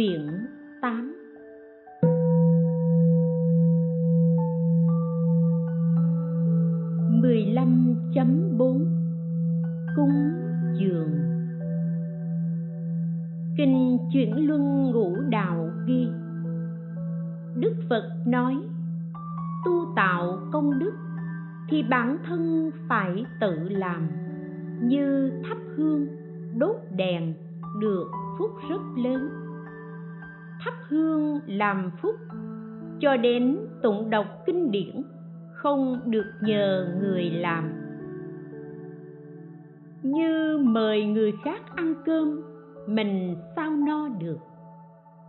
quyển 8 hương làm phúc, Cho đến tụng đọc kinh điển, không được nhờ người làm. Như mời người khác ăn cơm, mình sao no được.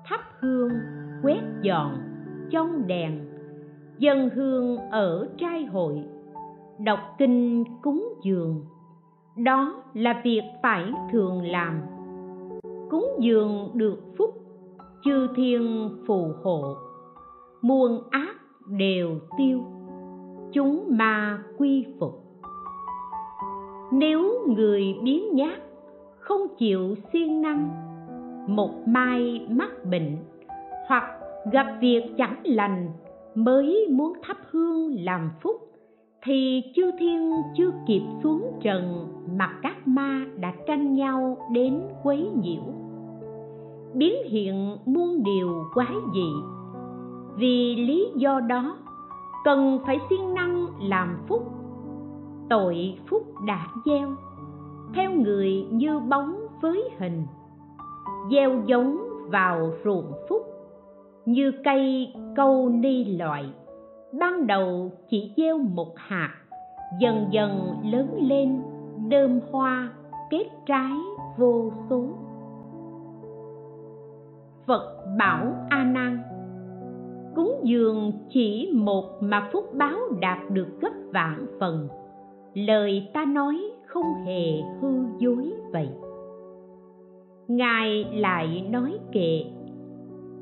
Thắp hương, quét dọn trong đèn dân hương ở trai hội, đọc kinh cúng dường. Đó là việc phải thường làm. Cúng dường được phúc chư thiên phù hộ, muôn ác đều tiêu, chúng ma quy phục. Nếu người biến nhát, không chịu siêng năng, một mai mắc bệnh, hoặc gặp việc chẳng lành, mới muốn thắp hương làm phúc, thì chư thiên chưa kịp xuống trần mà các ma đã tranh nhau đến quấy nhiễu biến hiện muôn điều quái dị. Vì lý do đó, cần phải siêng năng làm phúc. Tội phúc đã gieo, theo người như bóng với hình. Gieo giống vào ruộng phúc, như cây câu ni loại. Ban đầu chỉ gieo một hạt, dần dần lớn lên đơm hoa, kết trái vô số phật bảo a nan. Cúng dường chỉ một mà phúc báo đạt được gấp vạn phần. Lời ta nói không hề hư dối vậy. Ngài lại nói kệ,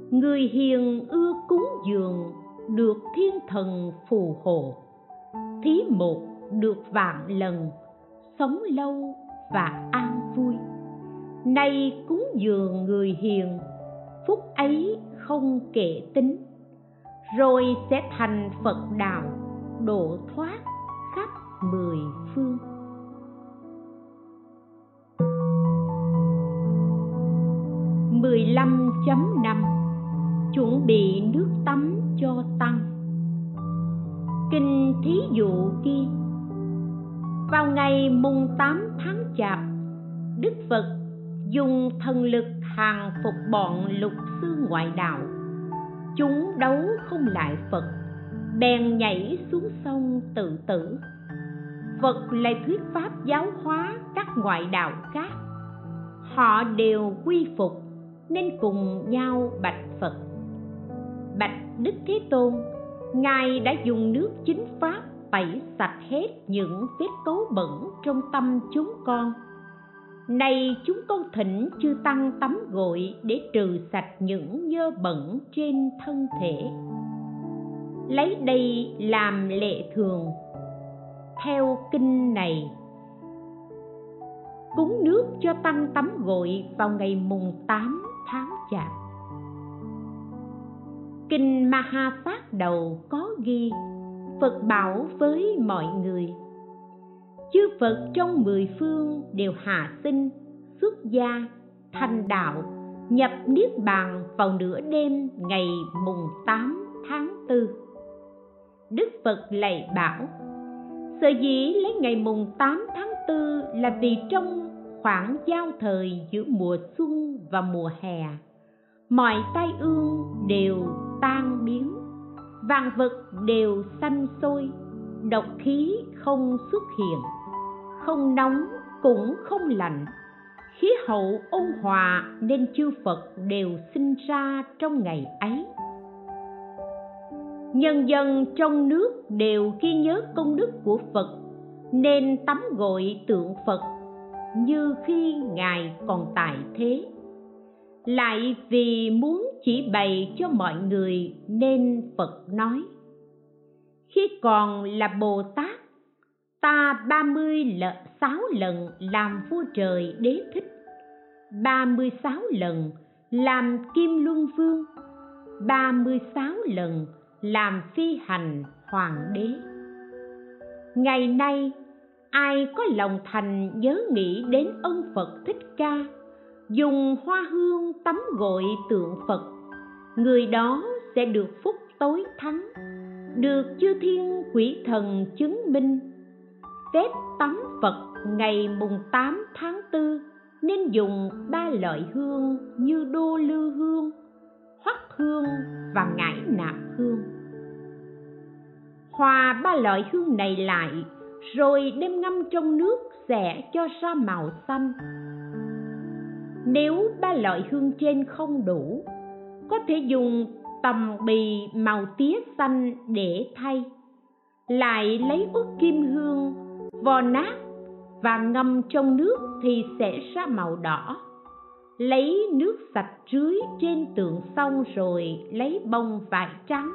người hiền ưa cúng dường được thiên thần phù hộ. Thí một được vạn lần, sống lâu và an vui. Nay cúng dường người hiền phúc ấy không kể tính. Rồi sẽ thành phật đạo độ thoát khắp mười phương. mười lăm chấm năm chuẩn bị nước tắm cho tăng. Kinh thí dụ kia, vào ngày mùng tám tháng chạp đức phật dùng thần lực hàng phục bọn lục sư ngoại đạo. Chúng đấu không lại phật, bèn nhảy xuống sông tự tử. Phật lại thuyết pháp giáo hóa các ngoại đạo khác. Họ đều quy phục, nên cùng nhau bạch phật. Bạch đức thế tôn, ngài đã dùng nước chính pháp tẩy sạch hết những vết cấu bẩn trong tâm chúng con nay chúng con thỉnh chư tăng tắm gội để trừ sạch những nhơ bẩn trên thân thể. Lấy đây làm lệ thường. Theo kinh này, cúng nước cho tăng tắm gội vào ngày mùng 8 tháng chạp. Kinh ma phát đầu có ghi, phật bảo với mọi người chư phật trong mười phương đều hạ sinh, xuất gia, thành đạo, nhập niết bàn vào nửa đêm ngày mùng 8 tháng 4 Đức Phật lạy bảo, Sở dĩ lấy ngày mùng 8 tháng 4 là vì trong khoảng giao thời giữa mùa xuân và mùa hè, mọi tai ương đều tan biến, vạn vật đều xanh sôi, độc khí không xuất hiện không nóng, cũng không lạnh. Khí hậu ôn hòa nên chư phật đều sinh ra trong ngày ấy. Nhân dân trong nước đều ghi nhớ công đức của phật, nên tắm gội tượng phật như khi ngài còn tại thế. Lại vì muốn chỉ bày cho mọi người nên phật nói, khi còn là bồ tát ta ba mươi lợ sáu lần làm vua trời đế thích. Ba mươi sáu lần làm kim luân vương. Ba mươi sáu lần làm phi hành hoàng đế. Ngày nay, ai có lòng thành nhớ nghĩ đến ân phật thích ca, dùng hoa hương tắm gội tượng phật, người đó sẽ được phúc tối thắng. Được chư thiên quỷ thần chứng minh phép tắm phật ngày mùng 8 tháng 4 nên dùng ba loại hương như đô lư hương, hoắc hương và ngải nạp hương. Hòa ba loại hương này lại, rồi đem ngâm trong nước sẽ cho ra màu xanh. Nếu ba loại hương trên không đủ, có thể dùng tầm bì màu tía xanh để thay, lại lấy ướt kim hương vò nát và ngâm trong nước thì sẽ ra màu đỏ. Lấy nước sạch rưới trên tượng xong rồi lấy bông vải trắng,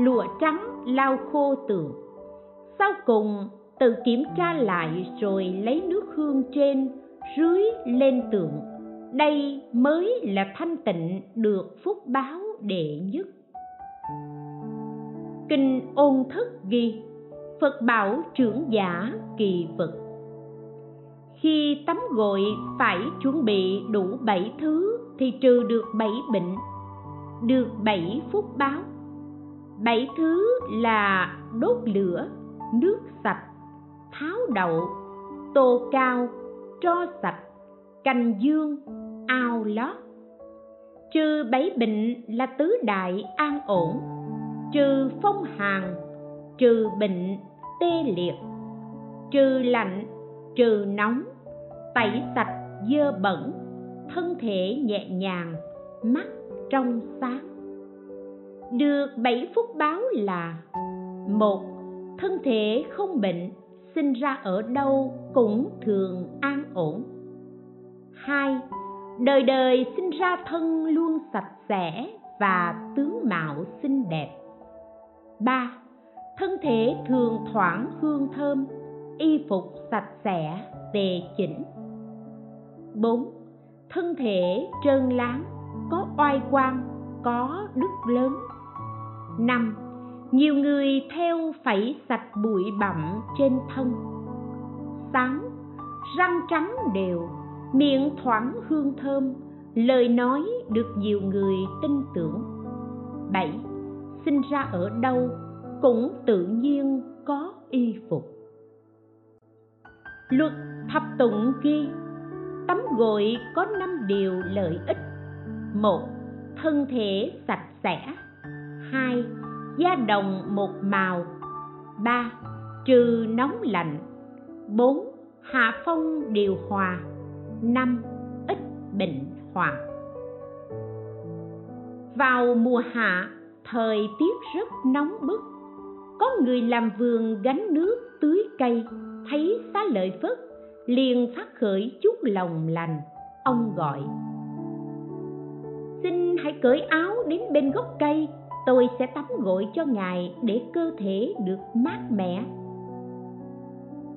lụa trắng lau khô tượng sau cùng, tự kiểm tra lại rồi lấy nước hương trên rưới lên tượng đây mới là thanh tịnh được phúc báo đệ nhất. Kinh ôn thất ghi phật bảo trưởng giả kỳ vật khi tắm gội phải chuẩn bị đủ bảy thứ thì trừ được bảy bệnh, được bảy phúc báo. Bảy thứ là đốt lửa, nước sạch, tháo đậu, tô cao, tro sạch, cành dương, ao lót. Trừ bảy bệnh là tứ đại an ổn, trừ phong hàn, trừ bệnh tê liệt, trừ lạnh, trừ nóng, tẩy sạch, dơ bẩn, thân thể nhẹ nhàng, mắt trong sáng. Được bảy phúc báo là, một, thân thể không bệnh, sinh ra ở đâu cũng thường an ổn. Hai, đời đời sinh ra thân luôn sạch sẽ và tướng mạo xinh đẹp. Ba thân thể thường thoảng hương thơm y phục sạch sẽ tề chỉnh 4. Thân thể trơn láng, có oai quang, có đức lớn 5. Nhiều người theo phẩy sạch bụi bặm trên thân 6. Răng trắng đều, miệng thoảng hương thơm, lời nói được nhiều người tin tưởng 7. Sinh ra ở đâu cũng tự nhiên có y phục. Luật thập tụng ghi tắm gội có năm điều lợi ích. Một, thân thể sạch sẽ. Hai, da đồng một màu. Ba, trừ nóng lạnh. Bốn, hạ phong điều hòa. Năm, ít bệnh hoạn. Vào mùa hạ, thời tiết rất nóng bức có người làm vườn gánh nước tưới cây, thấy xá lợi phất, liền phát khởi chút lòng lành. Ông gọi, xin hãy cởi áo đến bên gốc cây, tôi sẽ tắm gội cho ngài để cơ thể được mát mẻ.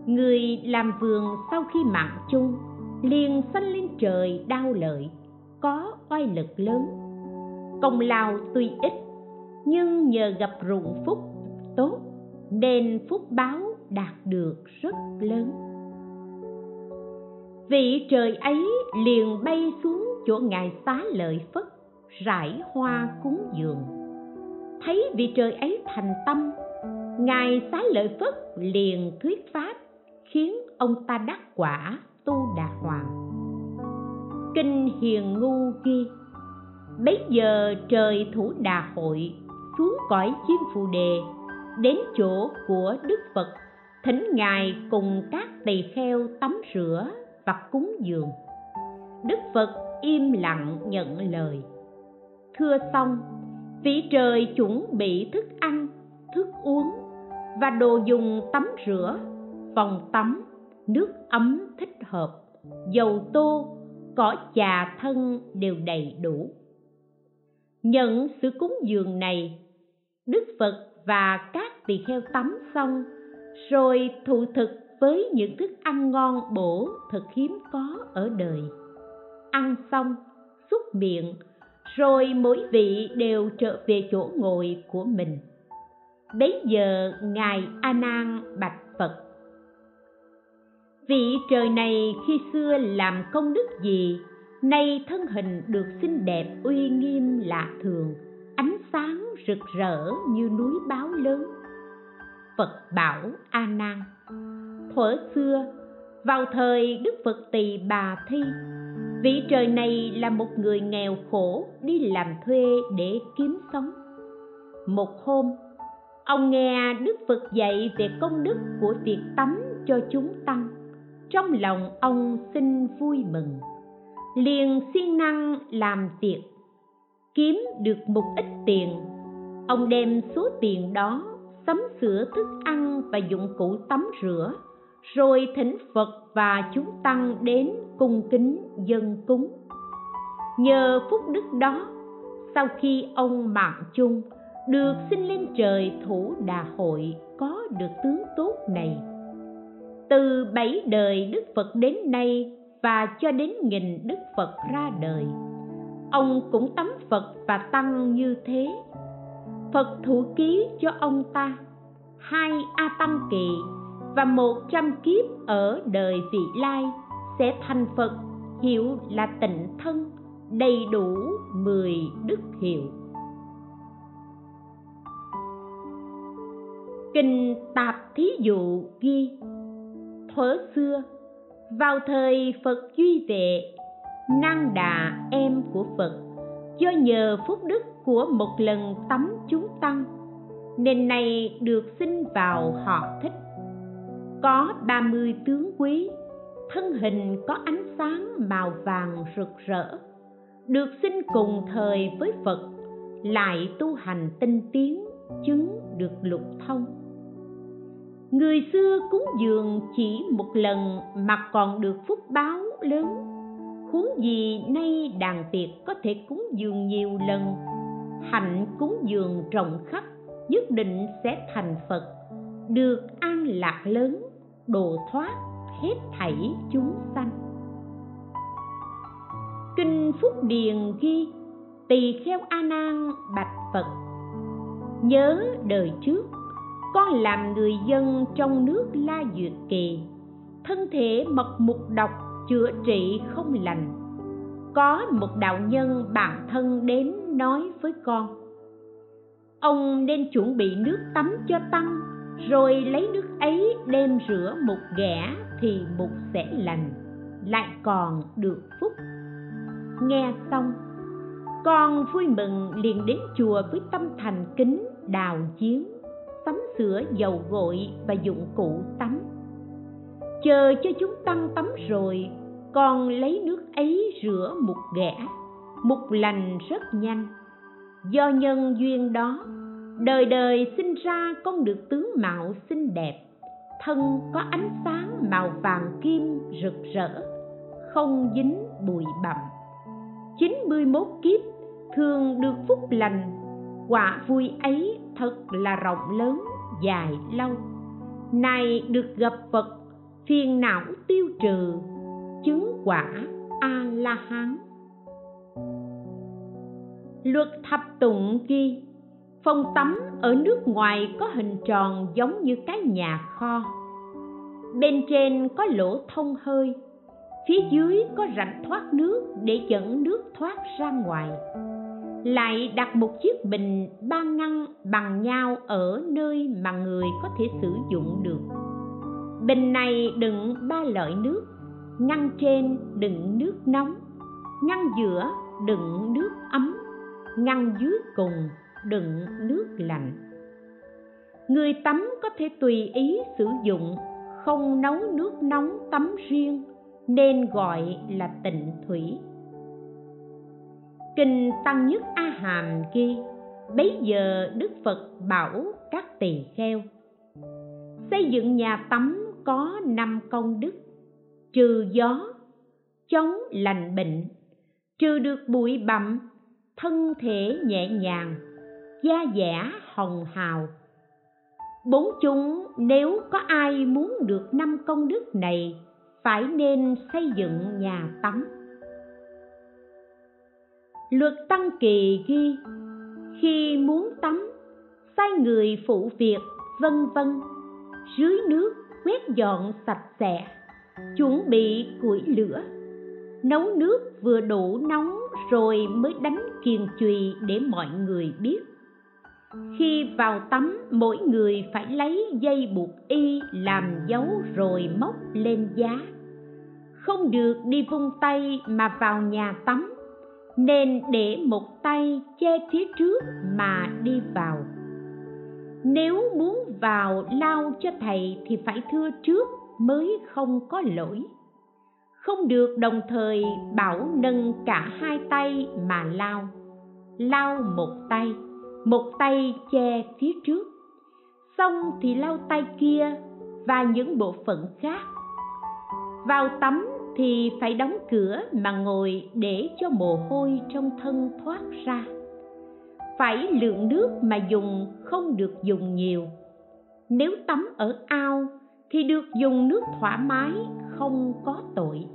Người làm vườn sau khi mạng chung, liền xanh lên trời đau lợi, có oai lực lớn. Công lao tuy ít, nhưng nhờ gặp ruộng phúc tốt, nên phúc báo đạt được rất lớn. Vị trời ấy liền bay xuống chỗ ngài xá lợi phất, rải hoa cúng dường. Thấy vị trời ấy thành tâm, ngài xá lợi phất liền thuyết pháp, khiến ông ta đắc quả tu đà hoàng. Kinh hiền ngu ghi, bấy giờ trời thủ đà hội, xuống cõi chiêm phù đề đến chỗ của đức phật, thỉnh ngài cùng các tỳ kheo tắm rửa và cúng dường. Đức phật im lặng nhận lời. Thưa xong, vị trời chuẩn bị thức ăn, thức uống và đồ dùng tắm rửa, phòng tắm, nước ấm thích hợp, dầu tô, cỏ trà thân đều đầy đủ. Nhận sự cúng dường này, đức phật và các tỳ kheo tắm xong, rồi thụ thực với những thức ăn ngon bổ thật hiếm có ở đời. Ăn xong, xúc miệng, rồi mỗi vị đều trở về chỗ ngồi của mình. Bấy giờ ngài a nan bạch phật, vị trời này khi xưa làm công đức gì, nay thân hình được xinh đẹp uy nghiêm lạ thường ánh sáng rực rỡ như núi báo lớn. Phật bảo a nan, thuở xưa, vào thời đức phật tỳ bà thi, vị trời này là một người nghèo khổ đi làm thuê để kiếm sống. Một hôm, ông nghe đức phật dạy về công đức của việc tắm cho chúng tăng. Trong lòng ông xin vui mừng, liền siêng năng làm việc kiếm được một ít tiền. Ông đem số tiền đó sắm sửa thức ăn và dụng cụ tắm rửa, rồi thỉnh phật và chúng tăng đến cung kính dân cúng. Nhờ phúc đức đó, sau khi ông mạng chung, được sinh lên trời thủ đà hội có được tướng tốt này. Từ bảy đời đức phật đến nay và cho đến nghìn đức phật ra đời ông cũng tắm phật và tăng như thế. Phật thủ ký cho ông ta hai a tăng kỳ và một trăm kiếp ở đời vị lai sẽ thành phật hiệu là tịnh thân, đầy đủ mười đức hiệu. Kinh tạp thí dụ ghi, thuở xưa, vào thời phật duy vệ năng đà em của phật, do nhờ phúc đức của một lần tắm chúng tăng, nên nay được sinh vào họ thích. Có ba mươi tướng quý, thân hình có ánh sáng màu vàng rực rỡ, được sinh cùng thời với phật, lại tu hành tinh tiến, chứng được lục thông. Người xưa cúng dường chỉ một lần mà còn được phúc báo lớn huống gì nay đàn tiệc có thể cúng dường nhiều lần, hạnh cúng dường rộng khắp, nhất định sẽ thành phật. Được an lạc lớn, độ thoát hết thảy chúng sanh. Kinh phúc điền ghi, tỳ kheo a nan bạch phật, nhớ đời trước, con làm người dân trong nước la duyệt kỳ, thân thể mật mục độc chữa trị không lành. Có một đạo nhân bạn thân đến nói với con, ông nên chuẩn bị nước tắm cho tăng, rồi lấy nước ấy đem rửa một ghẻ thì mục sẽ lành, lại còn được phúc. Nghe xong, con vui mừng liền đến chùa với tâm thành kính đào giếng, sắm sửa dầu gội và dụng cụ tắm chờ cho chúng tăng tắm rồi, con lấy nước ấy rửa một ghẻ mục lành rất nhanh. Do nhân duyên đó, đời đời sinh ra con được tướng mạo xinh đẹp, thân có ánh sáng màu vàng kim rực rỡ, không dính bụi bặm. 91 kiếp thường được phúc lành, quả vui ấy thật là rộng lớn dài lâu. Này được gặp phật phiền não tiêu trừ, chứng quả a la hán luật thập tụng ghi, phòng tắm ở nước ngoài có hình tròn giống như cái nhà kho. Bên trên có lỗ thông hơi, phía dưới có rãnh thoát nước để dẫn nước thoát ra ngoài. Lại đặt một chiếc bình ba ngăn bằng nhau ở nơi mà người có thể sử dụng được bình này đựng ba loại nước, ngăn trên đựng nước nóng, ngăn giữa đựng nước ấm, ngăn dưới cùng đựng nước lạnh. Người tắm có thể tùy ý sử dụng, không nấu nước nóng tắm riêng, nên gọi là tịnh thủy. Kinh tăng nhất a hàm ghi, bấy giờ đức phật bảo các tỳ kheo, xây dựng nhà tắm có năm công đức. Trừ gió, chống lành bệnh. Trừ được bụi bặm, thân thể nhẹ nhàng, da dẻ hồng hào. Bốn chúng, nếu có ai muốn được năm công đức này, phải nên xây dựng nhà tắm. Luật tăng kỳ ghi, khi muốn tắm, sai người phụ việc, vân vân. Dưới nước quét dọn sạch sẽ, chuẩn bị củi lửa, nấu nước vừa đủ nóng rồi mới đánh kiền chùy để mọi người biết. Khi vào tắm, mỗi người phải lấy dây buộc y làm dấu rồi móc lên giá. Không được đi vung tay mà vào nhà tắm, nên để một tay che phía trước mà đi vào nếu muốn vào lao cho thầy thì phải thưa trước mới không có lỗi. Không được đồng thời bảo nâng cả hai tay mà lao. Lao một tay một tay che phía trước. Xong thì lau tay kia và những bộ phận khác. Vào tắm thì phải đóng cửa mà ngồi để cho mồ hôi trong thân thoát ra phải lượng nước mà dùng, không được dùng nhiều. Nếu tắm ở ao, thì được dùng nước thoải mái, không có tội.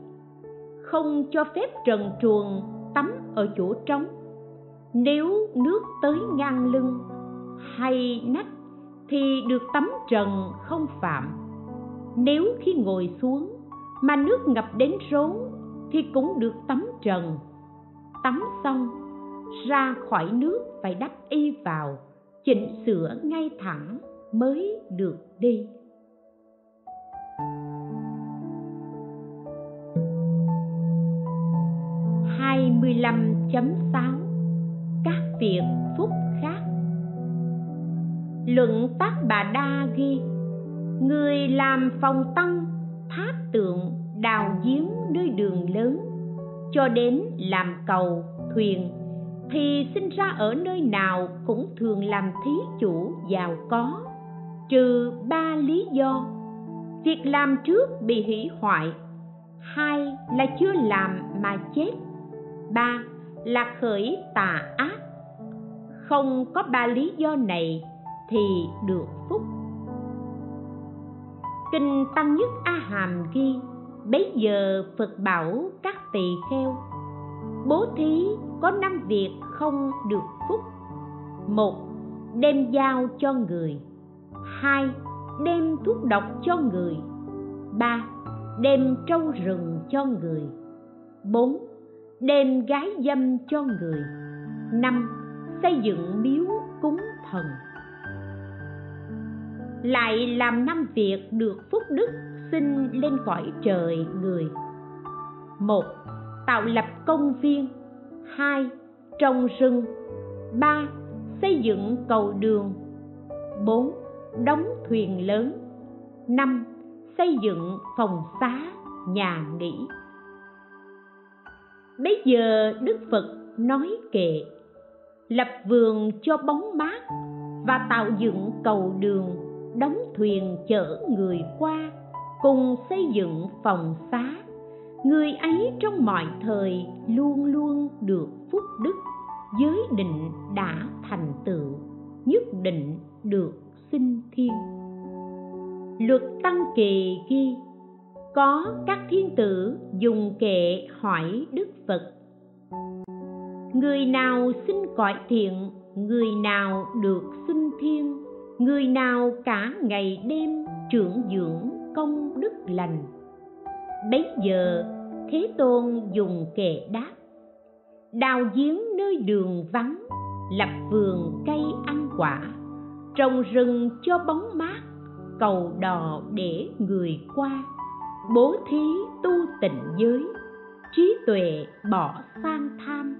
Không cho phép trần truồng, tắm ở chỗ trống. Nếu nước tới ngang lưng, hay nách, thì được tắm trần, không phạm. Nếu khi ngồi xuống, mà nước ngập đến rốn, thì cũng được tắm trần. Tắm xong ra khỏi nước phải đắp y vào, chỉnh sửa ngay thẳng mới được đi. hai mươi lăm chấm sáu, các việc phúc khác. Luận tác bà đa ghi, người làm phòng tăng, tháp tượng, đào giếng nơi đường lớn, cho đến làm cầu, thuyền thì sinh ra ở nơi nào cũng thường làm thí chủ giàu có. Trừ ba lý do. Việc làm trước bị hủy hoại. Hai là chưa làm mà chết. Ba là khởi tà ác. Không có ba lý do này thì được phúc. Kinh tăng nhất a hàm ghi, bấy giờ phật bảo các tỳ kheo, bố thí có năm việc không được phúc. Một, đem dao cho người. Hai, đem thuốc độc cho người. Ba, đem trâu rừng cho người. Bốn, đem gái dâm cho người. Năm, xây dựng miếu cúng thần. Lại làm năm việc được phúc đức sinh lên cõi trời người. Một, tạo lập công viên hai trồng rừng. Ba, xây dựng cầu đường. Bốn, đóng thuyền lớn. Năm, xây dựng phòng xá, nhà nghỉ. Bây giờ đức phật nói kệ, lập vườn cho bóng mát và tạo dựng cầu đường, đóng thuyền chở người qua cùng xây dựng phòng xá người ấy trong mọi thời luôn luôn được phúc đức, giới định đã thành tựu, nhất định được sinh thiên. Luật tăng kỳ ghi, có các thiên tử dùng kệ hỏi đức phật. Người nào sinh cõi thiện, người nào được sinh thiên, người nào cả ngày đêm trưởng dưỡng công đức lành bấy giờ, thế tôn dùng kệ đáp, đào giếng nơi đường vắng, lập vườn cây ăn quả, trồng rừng cho bóng mát, cầu đò để người qua. Bố thí tu tịnh giới, trí tuệ bỏ sang tham.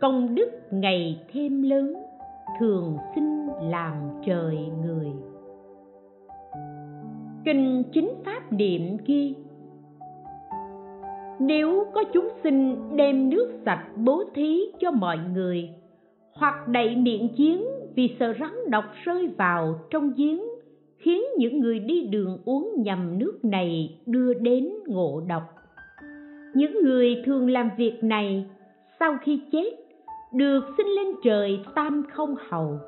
Công đức ngày thêm lớn, thường sinh làm trời người. Kinh chính pháp niệm ghi nếu có chúng sinh đem nước sạch bố thí cho mọi người, hoặc đậy miệng giếng vì sợ rắn độc rơi vào trong giếng, khiến những người đi đường uống nhầm nước này đưa đến ngộ độc. Những người thường làm việc này, sau khi chết, được sinh lên trời tam không hầu,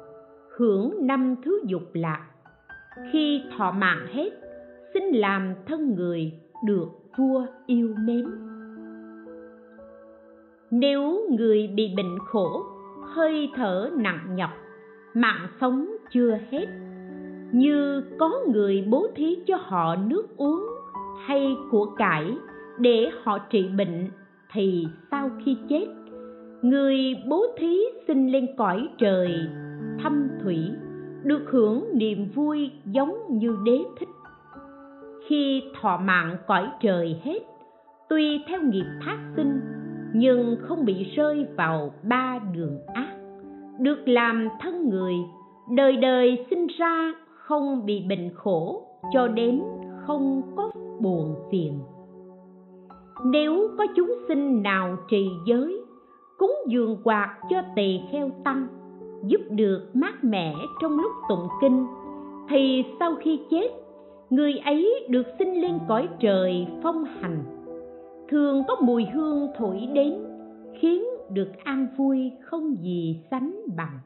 hưởng năm thứ dục lạc. Khi thọ mạng hết, xin làm thân người được vua yêu mến. Nếu người bị bệnh khổ, hơi thở nặng nhọc, mạng sống chưa hết, như có người bố thí cho họ nước uống hay của cải để họ trị bệnh, thì sau khi chết, người bố thí xin lên cõi trời thăm thủy, được hưởng niềm vui giống như đế thích khi thọ mạng cõi trời hết, tuy theo nghiệp thác sinh, nhưng không bị rơi vào ba đường ác. Được làm thân người, đời đời sinh ra không bị bệnh khổ, cho đến không có buồn phiền. Nếu có chúng sinh nào trì giới, cúng dường quạt cho tỳ kheo tăng, giúp được mát mẻ trong lúc tụng kinh, thì sau khi chết người ấy được sinh lên cõi trời phong hành. Thường có mùi hương thổi đến, khiến được an vui không gì sánh bằng.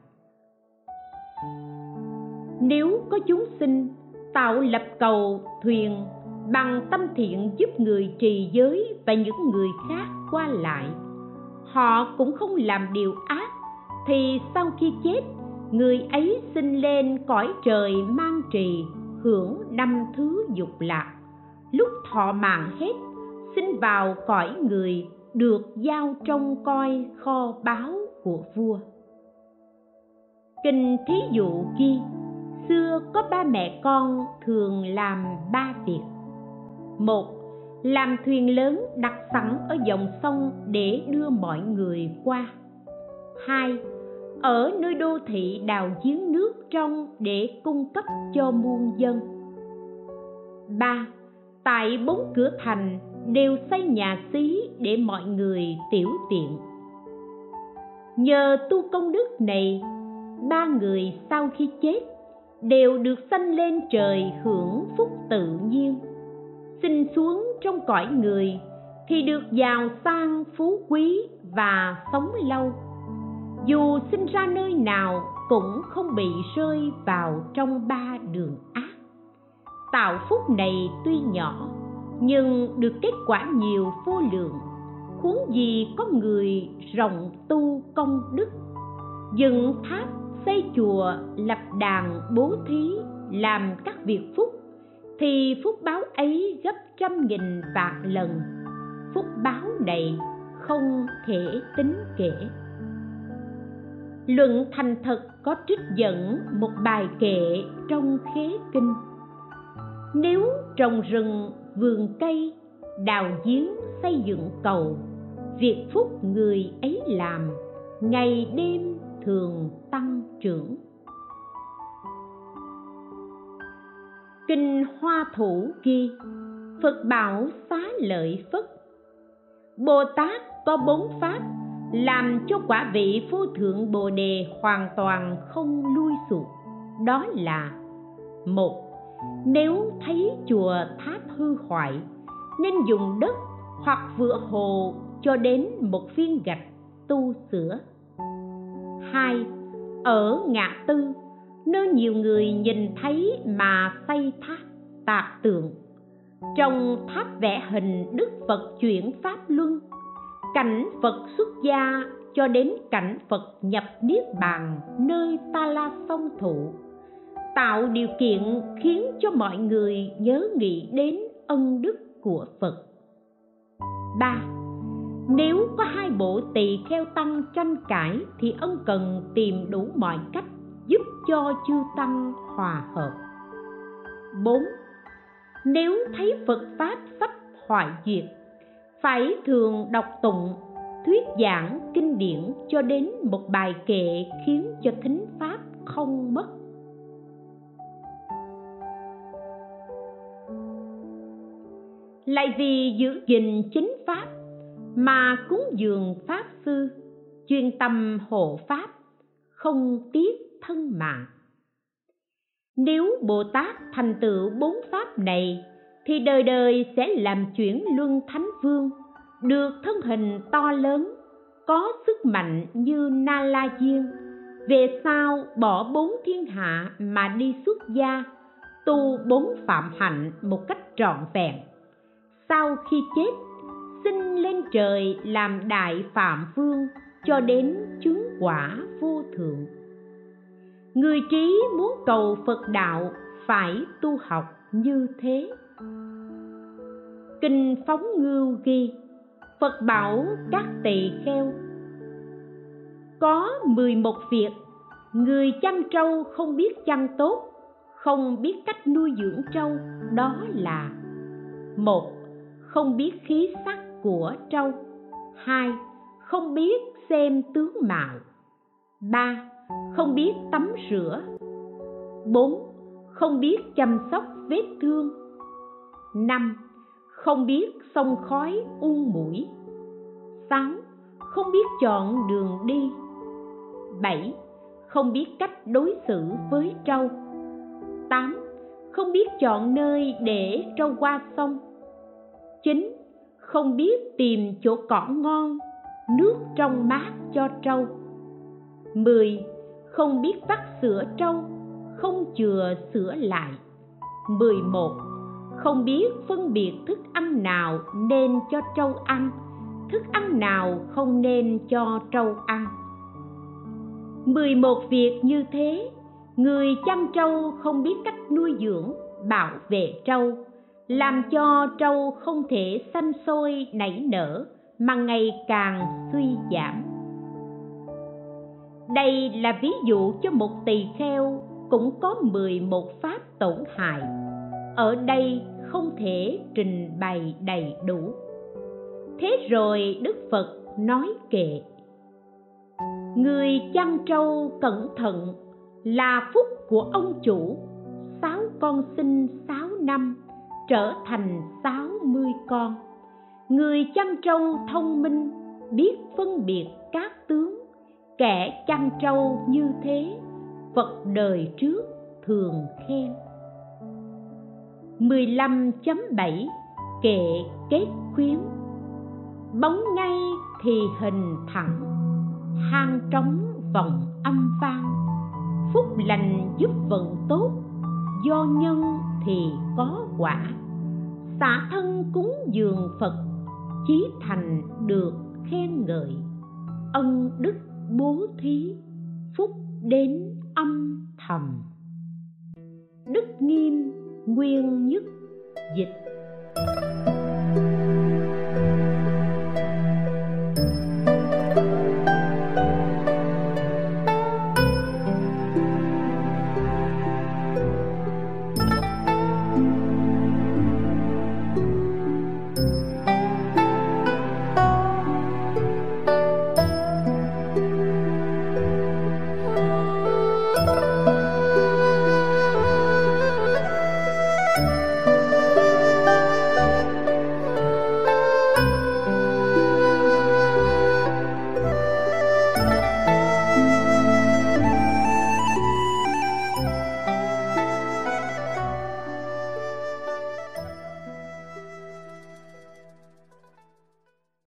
Nếu có chúng sinh tạo lập cầu thuyền bằng tâm thiện giúp người trì giới và những người khác qua lại, họ cũng không làm điều ác, thì sau khi chết, người ấy sinh lên cõi trời mang trì hưởng năm thứ dục lạc. Lúc thọ mạng hết sinh vào cõi người được giao trông coi kho báu của vua. Kinh thí dụ ghi, xưa có ba mẹ con thường làm ba việc. Một, làm thuyền lớn đặt sẵn ở dòng sông để đưa mọi người qua. Hai ở nơi đô thị đào giếng nước trong để cung cấp cho muôn dân. Ba, tại bốn cửa thành đều xây nhà xí để mọi người tiểu tiện. Nhờ tu công đức này, ba người sau khi chết đều được sanh lên trời hưởng phúc tự nhiên. Sinh xuống trong cõi người thì được giàu sang, phú quý và sống lâu dù sinh ra nơi nào cũng không bị rơi vào trong ba đường ác. Tạo phúc này tuy nhỏ, nhưng được kết quả nhiều vô lượng. Huống gì có người rộng tu công đức. Dựng tháp, xây chùa, lập đàn, bố thí, làm các việc phúc, thì phúc báo ấy gấp trăm nghìn vạn lần. Phúc báo này không thể tính kể luận thành thật có trích dẫn một bài kệ trong khế kinh. Nếu trồng rừng, vườn cây, đào giếng, xây dựng cầu, việc phúc người ấy làm, ngày đêm thường tăng trưởng. Kinh hoa thủ ghi, phật bảo xá lợi phất. Bồ tát có bốn pháp làm cho quả vị vô thượng bồ đề hoàn toàn không lui sụt đó là, một, nếu thấy chùa tháp hư hoại, nên dùng đất hoặc vựa hồ cho đến một viên gạch tu sửa. Hai, ở ngã tư, nơi nhiều người nhìn thấy mà xây tháp tạc tượng, trong tháp vẽ hình đức phật chuyển pháp luân cảnh phật xuất gia cho đến cảnh phật nhập niết bàn nơi ta la song thụ tạo điều kiện khiến cho mọi người nhớ nghĩ đến ân đức của phật ba nếu có hai bộ tỳ kheo tăng tranh cãi thì ân cần tìm đủ mọi cách giúp cho chư tăng hòa hợp 4. Nếu thấy Phật Pháp sắp hoại diệt, phải thường đọc tụng, thuyết giảng kinh điển cho đến một bài kệ khiến cho thính Pháp không mất. Lại vì giữ gìn chính Pháp mà cúng dường Pháp Sư, chuyên tâm hộ Pháp, không tiếc thân mạng nếu bồ tát thành tựu bốn pháp này thì đời đời sẽ làm chuyển luân thánh vương, được thân hình to lớn, có sức mạnh như na la diên về sau, bỏ bốn thiên hạ mà đi xuất gia, tu bốn phạm hạnh một cách trọn vẹn. Sau khi chết, xin lên trời làm đại phạm vương cho đến chứng quả vô thượng. Người trí muốn cầu phật đạo phải tu học như thế kinh phóng ngưu ghi, phật bảo các tỳ kheo, có 11 việc, người chăn trâu không biết chăn tốt, không biết cách nuôi dưỡng trâu, đó là, một, không biết khí sắc của trâu, hai, không biết xem tướng mạo, ba, không biết tắm rửa, bốn, không biết chăm sóc vết thương, năm không biết sông khói u mũi. Sáu, không biết chọn đường đi. Bảy, không biết cách đối xử với trâu. Tám, không biết chọn nơi để trâu qua sông. Chín, không biết tìm chỗ cỏ ngon, nước trong mát cho trâu. Mười, không biết vắt sữa trâu, không chừa sữa lại. Mười một không biết phân biệt thức ăn nào nên cho trâu ăn, thức ăn nào không nên cho trâu ăn. Mười một việc như thế, người chăn trâu không biết cách nuôi dưỡng, bảo vệ trâu, làm cho trâu không thể xanh sôi, nảy nở, mà ngày càng suy giảm. Đây là ví dụ cho một tỳ kheo cũng có 11 pháp tổn hại ở đây không thể trình bày đầy đủ. Thế rồi đức phật nói kệ, người chăn trâu cẩn thận là phúc của ông chủ. Sáu con sinh sáu năm, trở thành sáu mươi con. Người chăn trâu thông minh, biết phân biệt các tướng. Kẻ chăn trâu như thế, phật đời trước thường khen. 15.7 Kệ kết khuyến. Bóng ngay thì hình thẳng, Hang trống vòng âm vang. Phúc lành giúp vận tốt, Do nhân thì có quả. Xả thân cúng dường Phật, Chí thành được khen ngợi. Ân đức bố thí, Phúc đến âm thầm nguyên nhất dịch